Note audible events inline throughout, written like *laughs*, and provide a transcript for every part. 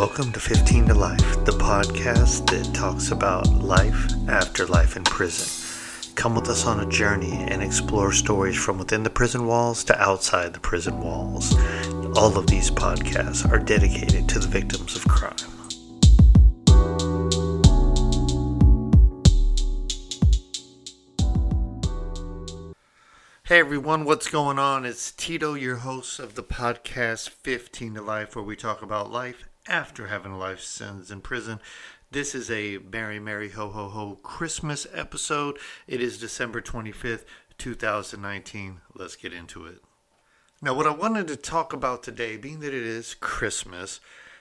Welcome to 15 to Life, the podcast that talks about life after life in prison. Come with us on a journey and explore stories from within the prison walls to outside the prison walls. All of these podcasts are dedicated to the victims of crime. Hey everyone, what's going on? It's Tito, your host of the podcast 15 to Life, where we talk about life after having life sentence in prison. This is a Merry Merry Ho Ho Ho Christmas episode. It is December 25th, 2019. Let's get into it. Now, what I wanted to talk about today, being that it is Christmas,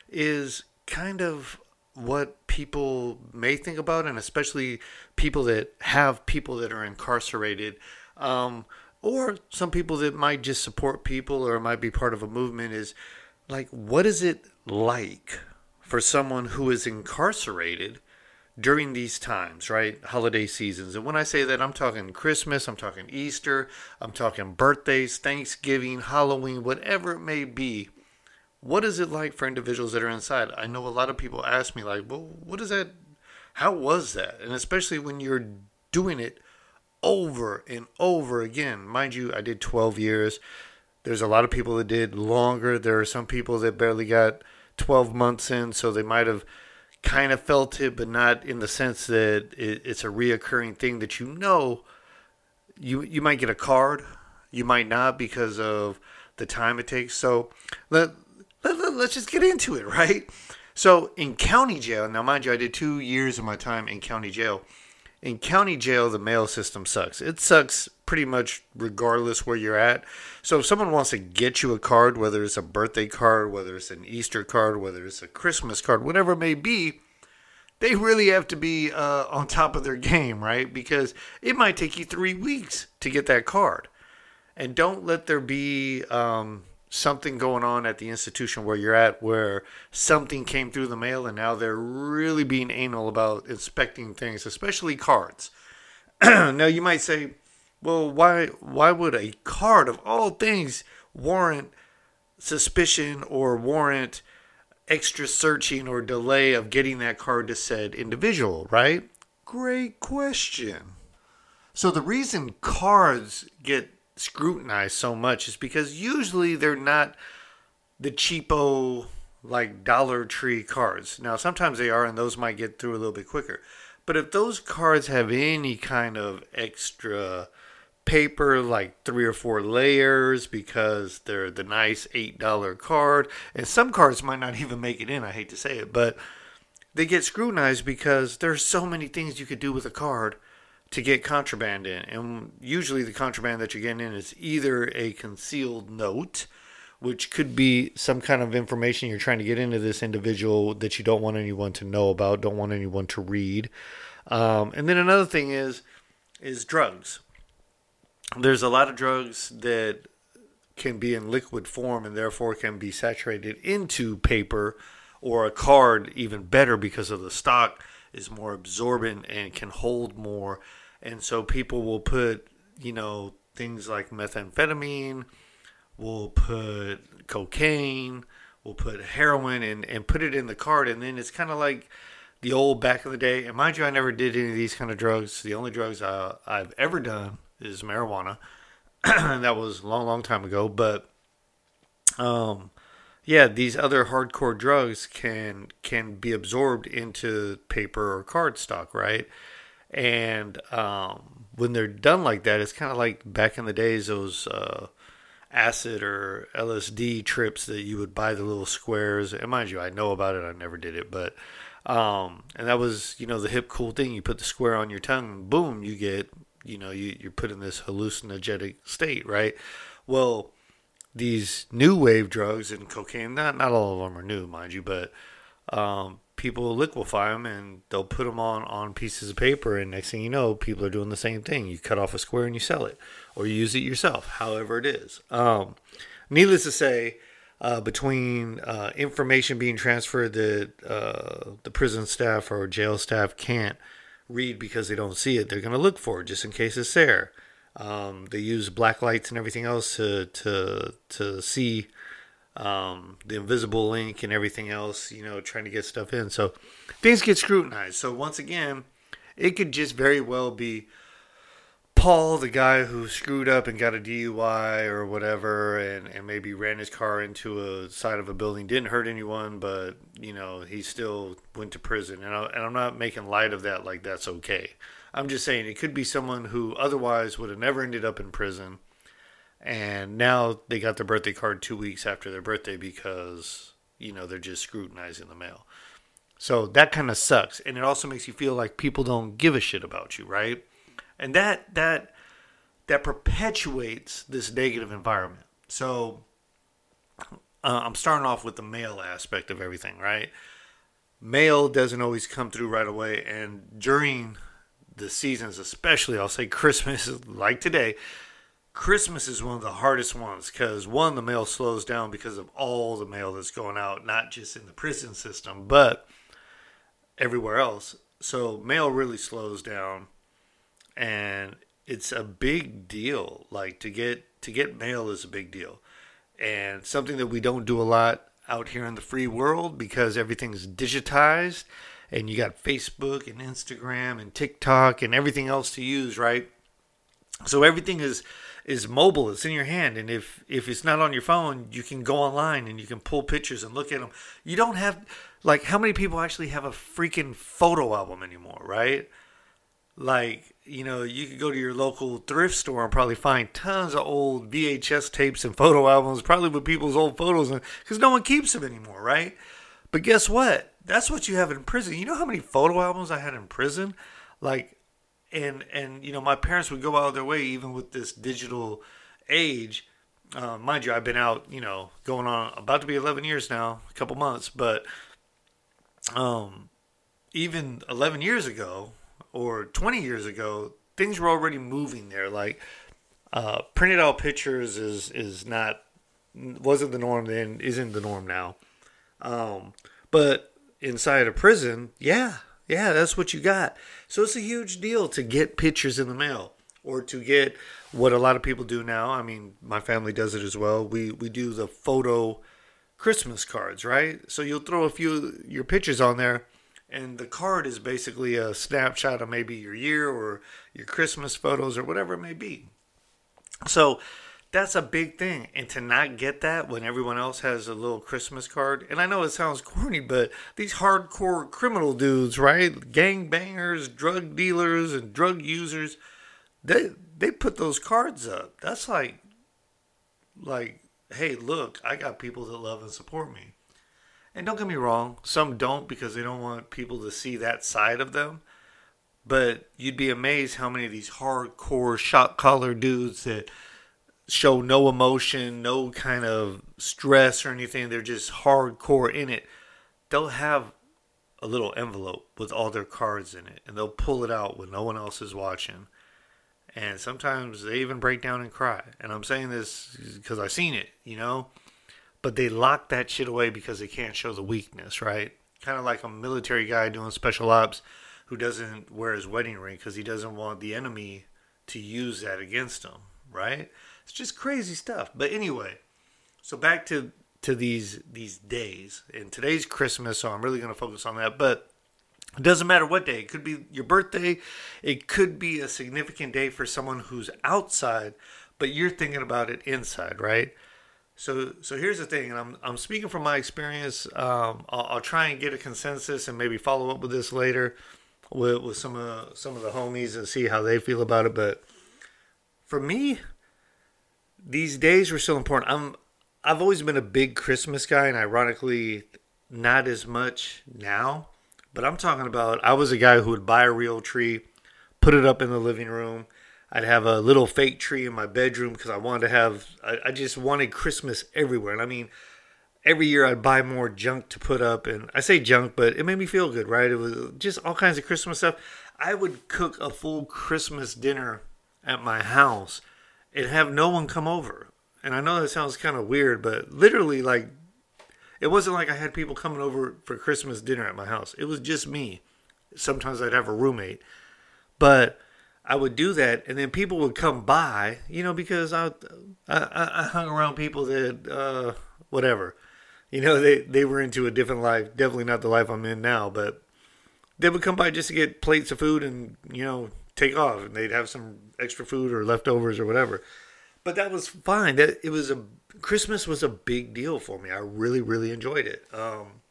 is kind of what people may think about, and especially people that have people that are incarcerated. Um, or some people that might just support people or might be part of a movement is like what is it like for someone who is incarcerated during these times right holiday seasons and when i say that i'm talking christmas i'm talking easter i'm talking birthdays thanksgiving halloween whatever it may be what is it like for individuals that are inside i know a lot of people ask me like well what is that how was that and especially when you're doing it over and over again. Mind you, I did 12 years. There's a lot of people that did longer. There are some people that barely got 12 months in, so they might have kind of felt it, but not in the sense that it's a reoccurring thing that you know. You you might get a card, you might not because of the time it takes. So let, let, let let's just get into it, right? So in county jail, now mind you, I did two years of my time in county jail in county jail, the mail system sucks. It sucks pretty much regardless where you're at. So if someone wants to get you a card, whether it's a birthday card, whether it's an Easter card, whether it's a Christmas card, whatever it may be, they really have to be uh, on top of their game, right? Because it might take you three weeks to get that card. And don't let there be um, something going on at the institution where you're at where something came through the mail and now they're really being anal about inspecting things, especially cards. *clears throat* now you might say, well, why why would a card of all things warrant suspicion or warrant extra searching or delay of getting that card to said individual, right? Great question. So the reason cards get scrutinized so much is because usually they're not the cheapo like Dollar Tree cards. Now sometimes they are, and those might get through a little bit quicker. But if those cards have any kind of extra paper, like three or four layers, because they're the nice $8 card, and some cards might not even make it in, I hate to say it, but they get scrutinized because there's so many things you could do with a card to get contraband in. And usually the contraband that you're getting in is either a concealed note, which could be some kind of information you're trying to get into this individual that you don't want anyone to know about, don't want anyone to read. Um, and then another thing is is drugs. There's a lot of drugs that can be in liquid form and therefore can be saturated into paper or a card even better because of the stock is more absorbent and can hold more. And so people will put you know things like methamphetamine will put cocaine will put heroin and, and put it in the card. And then it's kind of like the old back in the day. And mind you i never did any of these kind of drugs. The only drugs I, i've ever done is marijuana *clears throat* that was a long long time ago but um yeah these other hardcore drugs can can be absorbed into paper or cardstock, right and um, when they're done like that, it's kind of like back in the days those uh, acid or LSD trips that you would buy the little squares. And mind you, I know about it. I never did it, but um, and that was you know the hip cool thing. You put the square on your tongue, boom, you get you know you you're put in this hallucinogenic state, right? Well, these new wave drugs and cocaine, not not all of them are new, mind you, but um, people liquefy them and they'll put them on on pieces of paper and next thing you know people are doing the same thing you cut off a square and you sell it or you use it yourself however it is um, needless to say uh, between uh, information being transferred that uh, the prison staff or jail staff can't read because they don't see it they're going to look for it just in case it's there um, they use black lights and everything else to to to see um, the invisible link and everything else, you know, trying to get stuff in. So things get scrutinized. So once again, it could just very well be Paul, the guy who screwed up and got a DUI or whatever, and, and maybe ran his car into a side of a building, didn't hurt anyone, but you know he still went to prison. And, I, and I'm not making light of that like that's okay. I'm just saying it could be someone who otherwise would have never ended up in prison, and now they got their birthday card two weeks after their birthday because you know they're just scrutinizing the mail. So that kind of sucks, and it also makes you feel like people don't give a shit about you, right? And that that that perpetuates this negative environment. So uh, I'm starting off with the mail aspect of everything, right? Mail doesn't always come through right away, and during the seasons, especially, I'll say Christmas, *laughs* like today. Christmas is one of the hardest ones because one, the mail slows down because of all the mail that's going out, not just in the prison system, but everywhere else. So mail really slows down and it's a big deal. Like to get to get mail is a big deal, and something that we don't do a lot out here in the free world because everything's digitized, and you got Facebook and Instagram and TikTok and everything else to use, right? So everything is is mobile. It's in your hand, and if if it's not on your phone, you can go online and you can pull pictures and look at them. You don't have like how many people actually have a freaking photo album anymore, right? Like you know, you could go to your local thrift store and probably find tons of old VHS tapes and photo albums, probably with people's old photos, because no one keeps them anymore, right? But guess what? That's what you have in prison. You know how many photo albums I had in prison, like, and and you know, my parents would go out of their way, even with this digital age. Uh, mind you, I've been out, you know, going on about to be 11 years now, a couple months, but um, even 11 years ago, or 20 years ago, things were already moving there. Like uh, printed out pictures is is not wasn't the norm then, isn't the norm now. Um, but inside a prison, yeah, yeah, that's what you got. So it's a huge deal to get pictures in the mail or to get what a lot of people do now. I mean, my family does it as well. We we do the photo Christmas cards, right? So you'll throw a few your pictures on there and the card is basically a snapshot of maybe your year or your Christmas photos or whatever it may be. So that's a big thing. And to not get that when everyone else has a little Christmas card, and I know it sounds corny, but these hardcore criminal dudes, right? Gang bangers, drug dealers, and drug users, they they put those cards up. That's like like, hey, look, I got people that love and support me. And don't get me wrong, some don't because they don't want people to see that side of them. But you'd be amazed how many of these hardcore shot collar dudes that show no emotion, no kind of stress or anything, they're just hardcore in it. They'll have a little envelope with all their cards in it and they'll pull it out when no one else is watching. And sometimes they even break down and cry. And I'm saying this because I've seen it, you know? But they lock that shit away because they can't show the weakness, right? Kind of like a military guy doing special ops who doesn't wear his wedding ring because he doesn't want the enemy to use that against him, right? It's just crazy stuff. But anyway, so back to to these these days. And today's Christmas, so I'm really going to focus on that, but it doesn't matter what day. It could be your birthday. It could be a significant day for someone who's outside, but you're thinking about it inside, right? So, so here's the thing, and I'm I'm speaking from my experience. Um, I'll, I'll, try and get a consensus and maybe follow up with this later with with some of some of the homies and see how they feel about it. But for me, these days were still important. I'm I've always been a big Christmas guy, and ironically, not as much now. But I'm talking about I was a guy who would buy a real tree, put it up in the living room I'd have a little fake tree in my bedroom because I wanted to have, I, I, just wanted Christmas everywhere. And I mean, every year I'd buy more junk to put up. And I say junk, but it made me feel good, right? It was just all kinds of Christmas stuff. I would cook a full Christmas dinner at my house and have no one come over. And I know that sounds kind of weird, but literally, like, it wasn't like I had people coming over for Christmas dinner at my house. It was just me. Sometimes I'd have a roommate. But I would do that, and then people would come by, you know, because I I, I hung around people that uh, whatever. You know, they, they were into a different life. Definitely not the life I'm in now, but they would come by just to get plates of food and, you know, take off. And they'd have some extra food or leftovers or whatever. But that was fine. That it was a Christmas was a big deal for me. I really, really enjoyed it. Um,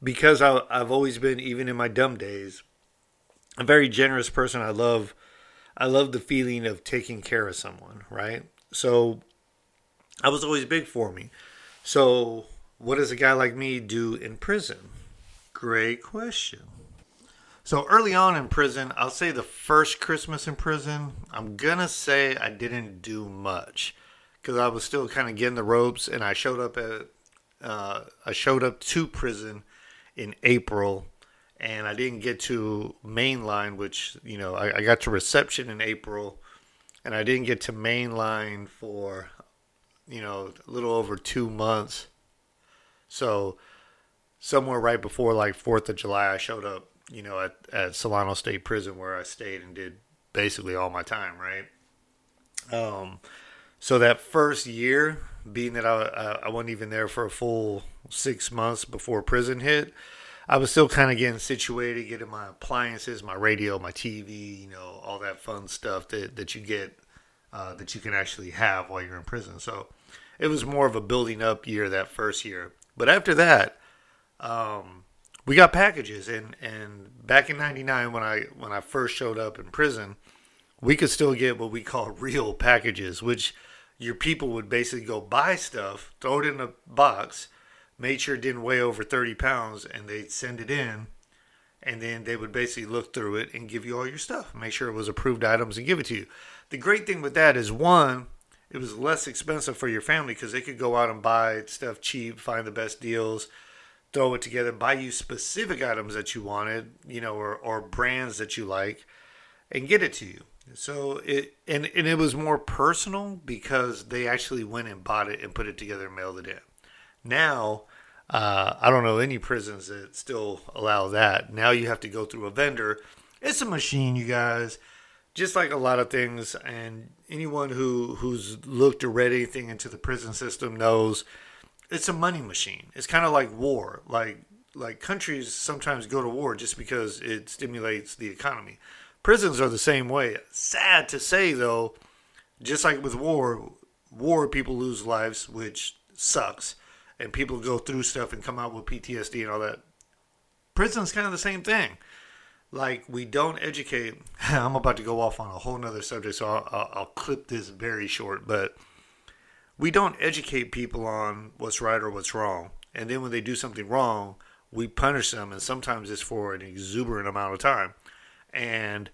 because I, I've always been, even in my dumb days, a very generous person. I love, I love the feeling of taking care of someone, right? So, I was always big for me. So, what does a guy like me do in prison? Great question. So early on in prison, I'll say the first Christmas in prison, I'm gonna say I didn't do much because I was still kind of getting the ropes, and I showed up at uh, I showed up to prison in April, and I didn't get to mainline, which you know I, I got to reception in April, and I didn't get to mainline for you know a little over two months. So somewhere right before like Fourth of July, I showed up, you know, at at Solano State Prison where I stayed and did basically all my time, right? Um, so that first year, being that I I wasn't even there for a full six months before prison hit, I was still kind of getting situated, getting my appliances, my radio, my TV, you know, all that fun stuff that that you get uh, that you can actually have while you're in prison. So it was more of a building up year that first year. But after that, um, we got packages, and and back in '99 when I when I first showed up in prison, we could still get what we call *laughs* real packages, which your people would basically go buy stuff, throw it in a box, made sure it didn't weigh over 30 pounds, and they'd send it in. And then they would basically look through it and give you all your stuff, make sure it was approved items, and give it to you. The great thing with that is one, it was less expensive for your family because they could go out and buy stuff cheap, find the best deals, throw it together, buy you specific items that you wanted, you know, or, or brands that you like, and get it to you. So it and, and it was more personal because they actually went and bought it and put it together and mailed it in. Now, uh, I don't know any prisons that still allow that. Now you have to go through a vendor. It's a machine, you guys. Just like a lot of things, and anyone who who's looked or read anything into the prison system knows it's a money machine. It's kind of like war. Like like countries sometimes go to war just because it stimulates the economy. Prisons are the same way. Sad to say though, just like with war, war people lose lives, which sucks, and people go through stuff and come out with PTSD and all that. Prison's kind of the same thing. Like we don't educate. *laughs* I'm about to go off on a whole nother subject, so I'll, I'll, I'll clip this very short. But we don't educate people on what's right or what's wrong. And then when they do something wrong, we punish them, and sometimes it's for an exuberant amount of time. And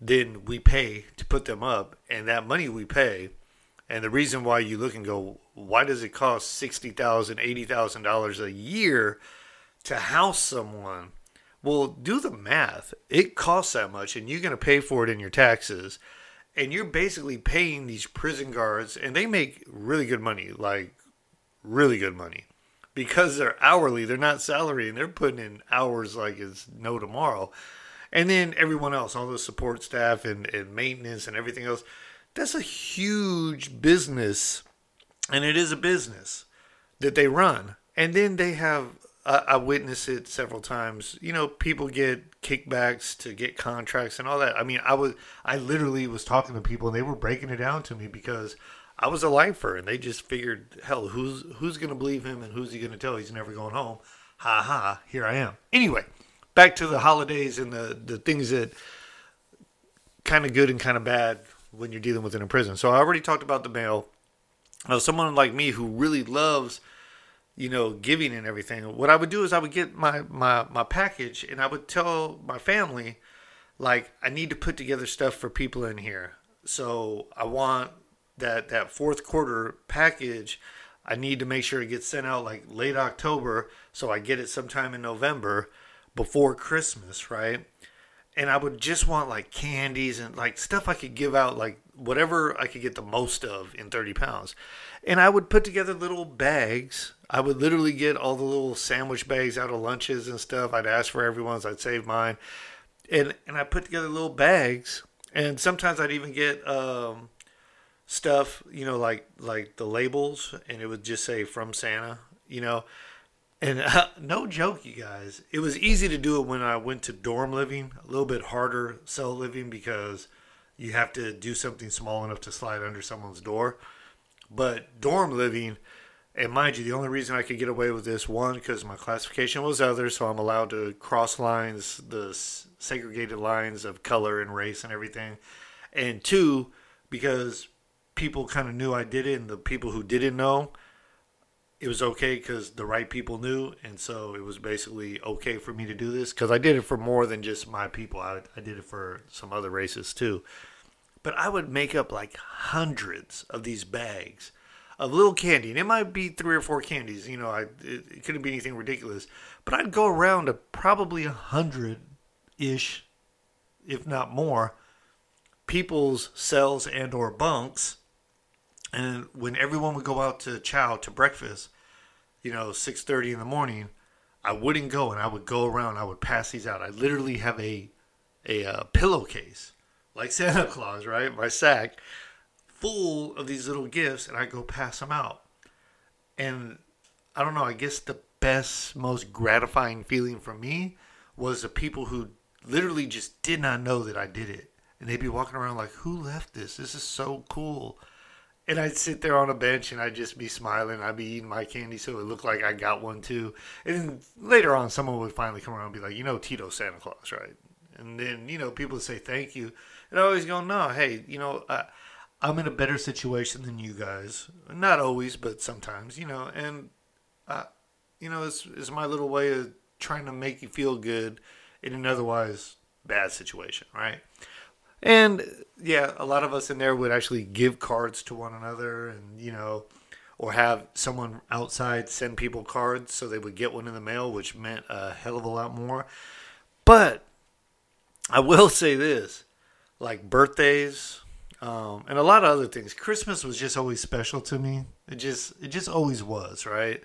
then we pay to put them up, and that money we pay, and the reason why you look and go, why does it cost sixty thousand, eighty thousand dollars a year to house someone? Well, do the math. It costs that much, and you're going to pay for it in your taxes and you're basically paying these prison guards and they make really good money like really good money because they're hourly they're not salary and they're putting in hours like it's no tomorrow and then everyone else all the support staff and, and maintenance and everything else that's a huge business and it is a business that they run and then they have I, I witnessed it several times. You know, people get kickbacks to get contracts and all that. I mean, I was I literally was talking to people and they were breaking it down to me because I was a lifer and they just figured, hell, who's who's gonna believe him and who's he gonna tell he's never going home? Ha ha, here I am. Anyway, back to the holidays and the the things that kind of good and kind of bad when you're dealing with it in prison. So I already talked about the mail. Now, someone like me who really loves you know, giving and everything. What I would do is I would get my my my package and I would tell my family like I need to put together stuff for people in here. So I want that that fourth quarter package I need to make sure it gets sent out like late October so I get it sometime in November before Christmas, right? And I would just want like candies and like stuff I could give out like whatever I could get the most of in 30 pounds. And I would put together little bags. I would literally get all the little sandwich bags out of lunches and stuff. I'd ask for everyone's, I'd save mine. And and I put together little bags. And sometimes I'd even get um, stuff, you know, like like the labels, and it would just say from Santa, you know. And uh, *laughs* no joke, you guys, it was easy to do it when I went to dorm living. A little bit harder cell living because you have to do something small enough to slide under someone's door. But dorm living, and mind you, the only reason I could get away with this one because my classification was other, so I'm allowed to cross lines, the segregated lines of color and race and everything, and two, because people kind of knew I did it, and the people who didn't know, it was okay because the right people knew, and so it was basically okay for me to do this because I did it for more than just my people. I, I did it for some other races too. But I would make up like hundreds of these bags of little candy, and it might be three or four candies. You know, I, it, it couldn't be anything ridiculous, but I'd go around to probably a hundred ish, if not more, people's cells and or bunks. And when everyone would go out to chow to breakfast, you know, six thirty in the morning, I wouldn't go, and I would go around. I would pass these out. I literally have a a uh, pillowcase like Santa Claus, right? My sack full of these little gifts and I go pass them out. And I don't know, I guess the best, most gratifying feeling for me was the people who literally just did not know that I did it. And they'd be walking around like, who left this? This is so cool. And I'd sit there on a bench and I'd just be smiling. I'd be eating my candy so it looked like I got one too. And then later on, someone would finally come around and be like, you know, Tito Santa Claus, right? And then, you know, people would say thank you. And I always go, no, hey, you know, I, I'm in a better situation than you guys. Not always, but sometimes, you know. And, uh, you know, it's, it's my little way of trying to make you feel good in an otherwise bad situation, right? And yeah, a lot of us in there would actually give cards to one another and, you know, or have someone outside send people cards so they would get one in the mail, which meant a hell of a lot more. But I will *laughs* say this like birthdays, um, and a lot of other things. Christmas was just always special to me. It just it just always was, right?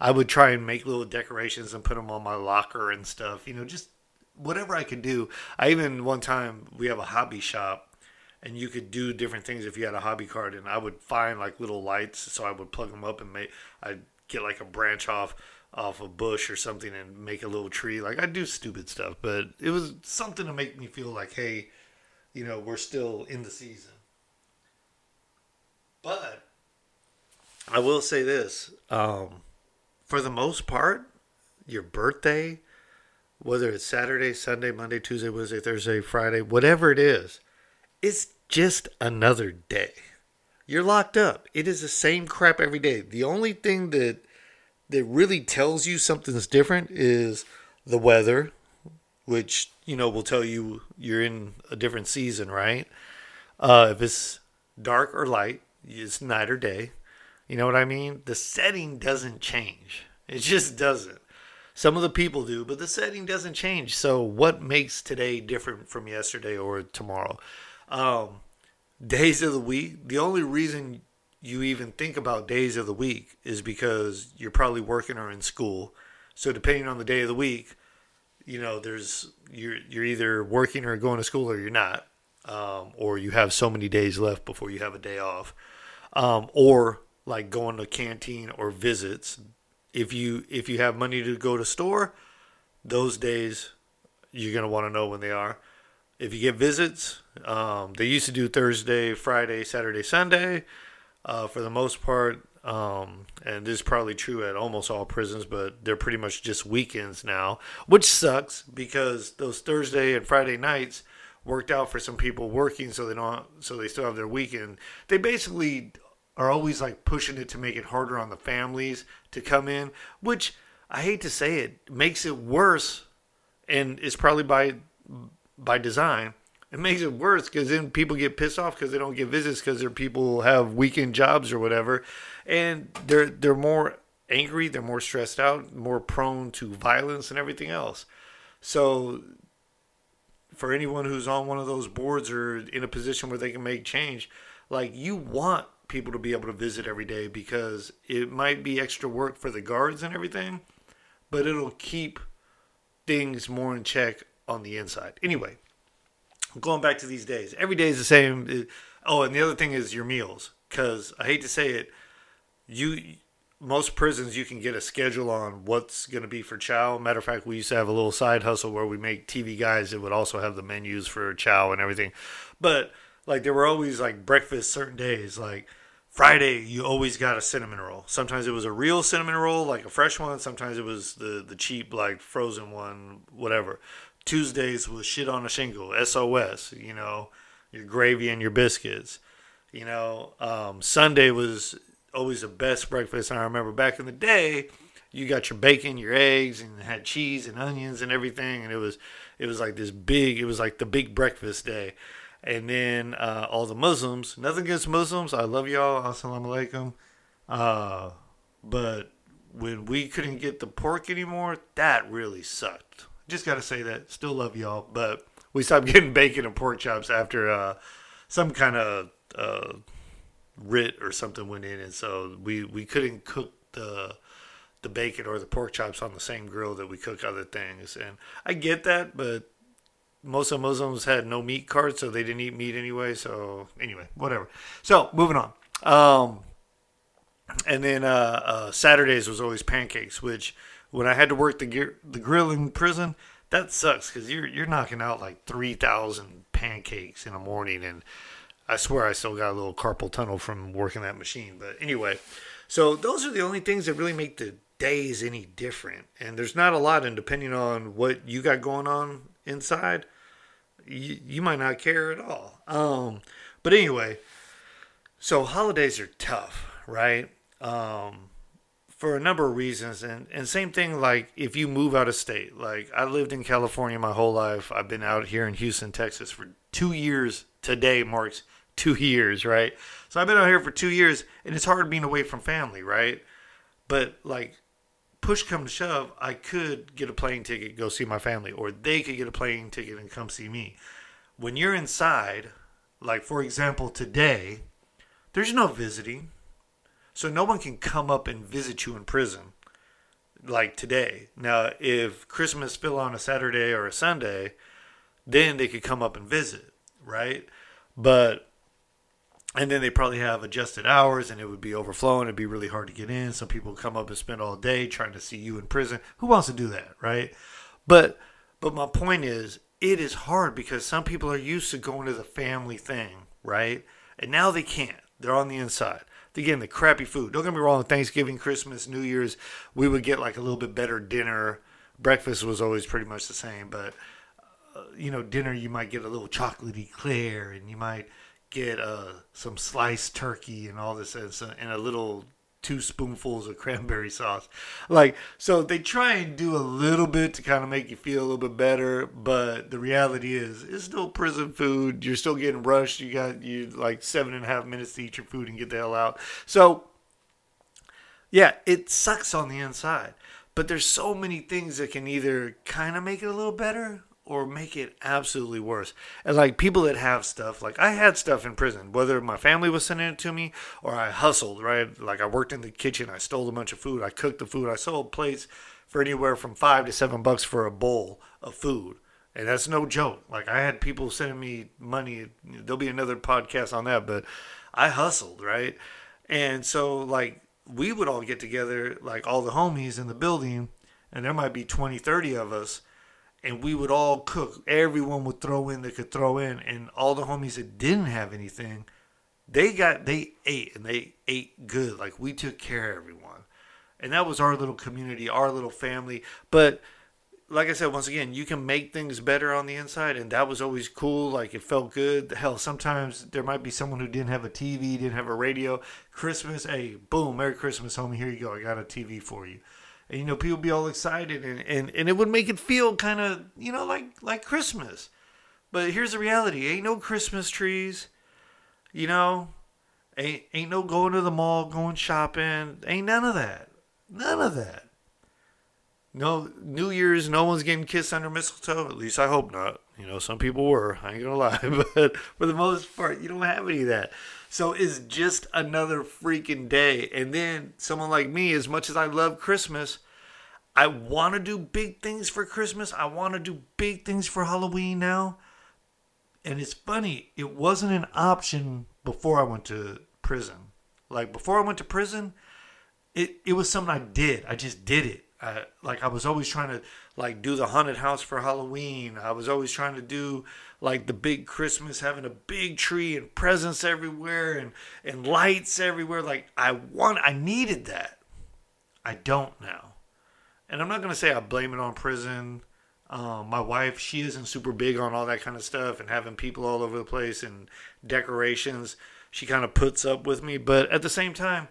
I would try and make little decorations and put them on my locker and stuff. You know, just whatever I could do. I even one time we have a hobby shop and you could do different things if you had a hobby card and I would find like little lights so I would plug them up and make I'd get like a branch off off a bush or something and make a little tree. Like I do stupid stuff, but it was something to make me feel like, hey, you know, we're still in the season. But I will say this um, for the most part, your birthday, whether it's Saturday, Sunday, Monday, Tuesday, Wednesday, Thursday, Friday, whatever it is, it's just another day. You're locked up. It is the same crap every day. The only thing that that really tells you something's different is the weather, which you know will tell you you're in a different season, right? Uh, if it's dark or light, it's night or day. You know what I mean? The setting doesn't change. It just doesn't. Some of the people do, but the setting doesn't change. So, what makes today different from yesterday or tomorrow? Um, days of the week. The only reason you even think about days of the week is because you're probably working or in school. So, depending on the day of the week, you know, there's you're you're either working or going to school or you're not, um, or you have so many days left before you have a day off um, or like going to canteen or visits. If you if you have money to go to store, those days you're gonna want to know when they are. If you get visits, um, they used to do Thursday, Friday, Saturday, Sunday. Uh, for the most part, um, and this is probably true at almost all prisons, but they're pretty much just weekends now, which sucks because those Thursday and Friday nights worked out for some people working, so they don't, so they still have their weekend. They basically are always like pushing it to make it harder on the families to come in, which I hate to say it makes it worse, and it's probably by by design. It makes it worse because then people get pissed off because they don't get visits because their people have weekend jobs or whatever, and they're they're more angry, they're more stressed out, more prone to violence and everything else. So for anyone who's on one of those boards or in a position where they can make change, like you want people to be able to visit every day because it might be extra work for the guards and everything, but it'll keep things more in check on the inside. Anyway, going back to these days, every day is the same. Oh, and the other thing is your meals, because I hate to say it, you most prisons you can get a schedule on what's going to be for chow. Matter of fact, we used to have a little side hustle where we make TV guys that would also have the menus for chow and everything. But like there were always like breakfast certain days, like Friday you always got a cinnamon roll. Sometimes it was a real cinnamon roll, like a fresh one. Sometimes it was the the cheap like frozen one, whatever. Tuesdays was shit on a shingle, SOS. You know, your gravy and your biscuits. You know, um, Sunday was always the best breakfast. I remember back in the day, you got your bacon, your eggs, and had cheese and onions and everything, and it was it was like this big. It was like the big breakfast day. And then uh, all the Muslims. Nothing against Muslims. I love y'all. Assalamu alaikum. Uh, but when we couldn't get the pork anymore, that really sucked. Just got to say that. Still love y'all, but we stopped *laughs* getting bacon and pork chops after uh, some kind of uh, writ or something went in, and so we we couldn't cook the the bacon or the pork chops on the same grill that we cook other things. And I get that, but most of Muslims had no meat cards, so they didn't eat meat anyway. So anyway, whatever. So moving on. Um, and then uh, uh, Saturdays was always pancakes, which when I had to work the the grill in prison, that sucks because you're you're knocking out like three thousand pancakes in the morning, and I swear I still got a little carpal tunnel from working that machine. But anyway, so those are the only things that really make the days any different. And there's not a lot, and depending on what you got going on inside, you, you might not care at all. Um, but anyway, so holidays are tough, right? Um, for a number of reasons and and same thing like if you move out of state like i lived in california my whole life i've been out here in houston texas for two years today marks two years, right? So I've been out here for two years, and it's hard being away from family, right? But like, push come to shove, I could get a plane ticket, go see my family, or they could get a plane ticket and come see me. When you're inside, like for example, today, there's no visiting. So no one can come up and visit you in prison like today. Now, if Christmas fell on a Saturday or a Sunday, then they could come up and visit, right? But and then they probably have adjusted hours and it would be overflowing. It'd be really hard to get in. Some people come up and spend all day trying to see you in prison. Who wants to do that right? But but my point is it is hard because some people are used to going to the family thing right? And now they can't. They're on the inside. They're getting the crappy food. Don't get me wrong thanksgiving christmas new year's we would get like a little bit better dinner. Breakfast was always pretty much the same but uh, you know dinner you might get a little chocolatey clear and you might get uh, some sliced turkey and all this and, and a little two spoonfuls of cranberry sauce. Like, so they try and do a little bit to kind of make you feel a little bit better, but the reality is it's still prison food. You're still getting rushed. You got you like seven and a half minutes to eat your food and get the hell out. So, yeah, it sucks on the inside. But there's so many things that can either kind of make it a little better or make it absolutely worse. And like people that have stuff, like I had stuff in prison, whether my family was sending it to me or I hustled, right? Like I worked in the kitchen, I stole a bunch of food, I cooked the food, I sold plates for anywhere from five to seven bucks for a bowl of food. And that's no joke. Like I had people sending me money. There'll be another podcast on that, but I hustled, right? And so like we would all get together, like all the homies in the building, and there might be 20, 30 of us and we would all cook. Everyone would throw in that could throw in, and all the homies that didn't have anything, they got they ate and they ate good. Like we took care of everyone, and that was our little community, our little family. But like I said, once again, you can make things better on the inside, and that was always cool. Like it felt good. Hell, sometimes there might be someone who didn't have a TV, didn't have a radio. Christmas, hey, boom, Merry Christmas, homie. Here you go. I got a TV for you and, you know people be all excited and, and, and it would make it feel kind of you know like like christmas. But here's the reality. Ain't no christmas trees you know? Ain't, ain't no going to the mall going shopping. Ain't none of that. None of that. No new year's no one's getting kissed under mistletoe. At least i hope not. You know some people were. I ain't gonna lie. *laughs* But for the most part you don't have any of that so it's just another freaking day. And then someone like me, as much as I love Christmas, I want to do big things for Christmas. I want to do big things for Halloween now. And it's funny, it wasn't an option before I went to prison. Like before I went to prison, it it was something I did. I just did it. I, like I was always trying to like do the haunted house for Halloween. I was always trying to do like the big Christmas, having a big tree and presents everywhere and and lights everywhere. Like I want, I needed that. I don't now, and I'm not gonna say I blame it on prison. Um, my wife, she isn't super big on all that kind of stuff and having people all over the place and decorations. She kind of puts up with me, but at the same time,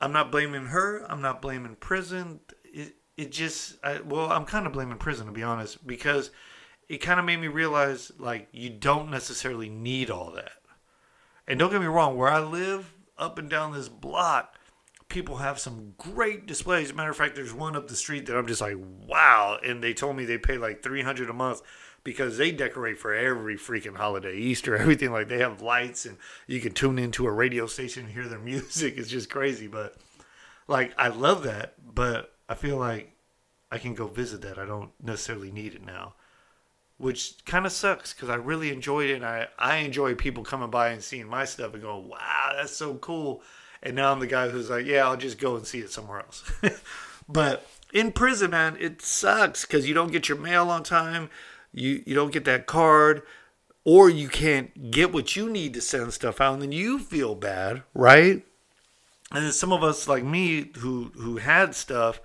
I'm not blaming her. I'm not blaming prison. It, it just, I, well, I'm kind of blaming prison to be honest, because it kind of made me realize like you don't necessarily need all that. And don't get me wrong, where I live, up and down this block, people have some great displays. Matter of fact, there's one up the street that I'm just like, wow. And they told me they pay like 300 a month because they decorate for every freaking holiday, Easter, *laughs* everything. Like they have lights and you can tune into a radio station and hear their *laughs* music. It's just crazy. But like, I love that. But I feel like I can go visit that. I don't necessarily need it now. Which kind of sucks because I really enjoyed it. And I, I enjoy people coming by and seeing my stuff and going, wow, that's so cool and now I'm the guy who's like, yeah, I'll just go and see it somewhere else. *laughs* but in prison, man, it sucks because you don't get your mail on time, you you don't get that card, or you can't get what you need to send stuff out, and then you feel bad, right? And then some of us like me who who had stuff.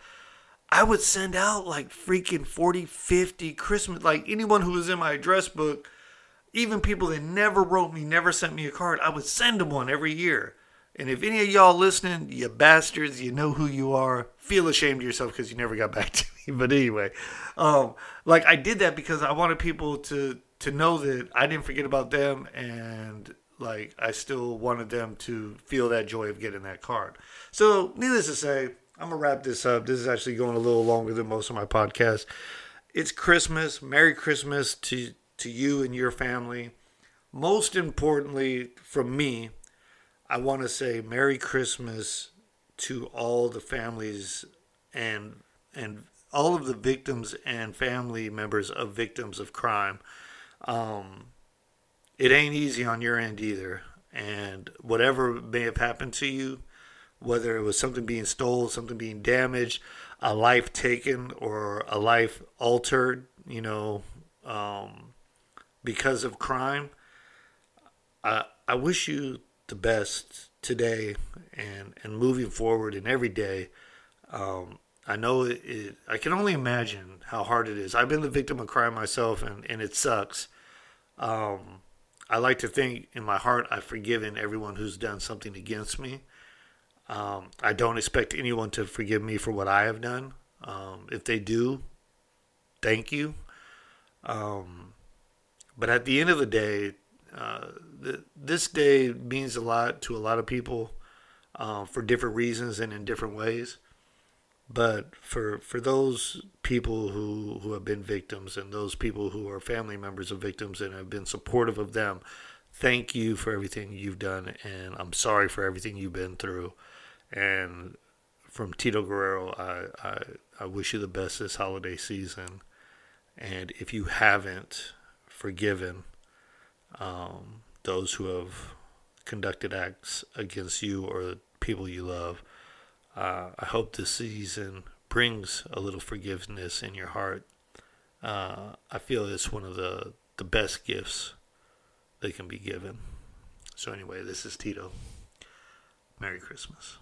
I would send out like freaking 40, 50 Christmas, like anyone who was in my address book, even people that never wrote me, never sent me a card, I would send them one every year. And if any of y'all listening, you bastards, you know who you are, feel ashamed of yourself because you never got *laughs* back to me. But anyway, um, like I did that because I wanted people to to know that I didn't forget about them and like I still wanted them to feel that joy of getting that card. So, needless to say, I'm gonna wrap this up. This is actually going a little longer than most of my podcasts. It's Christmas. Merry Christmas to to you and your family. Most importantly, from me, I want to say Merry Christmas to all the families and and all of the victims and family members of victims of crime. Um, it ain't easy on your end either, and whatever may have happened to you, whether it was something being stolen, something being damaged, a life taken, or a life altered, you know, um, because of crime. I I wish you the best today and and moving forward and every day. Um, I know it, it, I can only imagine how hard it is. I've been the victim of crime myself, and and it sucks. Um, I like to think in my heart I've forgiven everyone who's done something against me. Um, I don't expect anyone to forgive me for what I have done. Um, if they do, thank you. Um, but at the end of the day, uh, this day means a lot to a lot of people uh, for different reasons and in different ways. But for for those people who, who have been victims and those people who are family members of victims and have been supportive of them, thank you for everything you've done, and I'm sorry for everything you've been through. And from Tito Guerrero, I, I, I wish you the best this holiday season. And if you haven't forgiven, um, those who have conducted acts against you or people you love. Uh, I hope this season brings a little forgiveness in your heart. Uh, I feel it's one of the, the best gifts that can be given. So, anyway, this is Tito. Merry Christmas.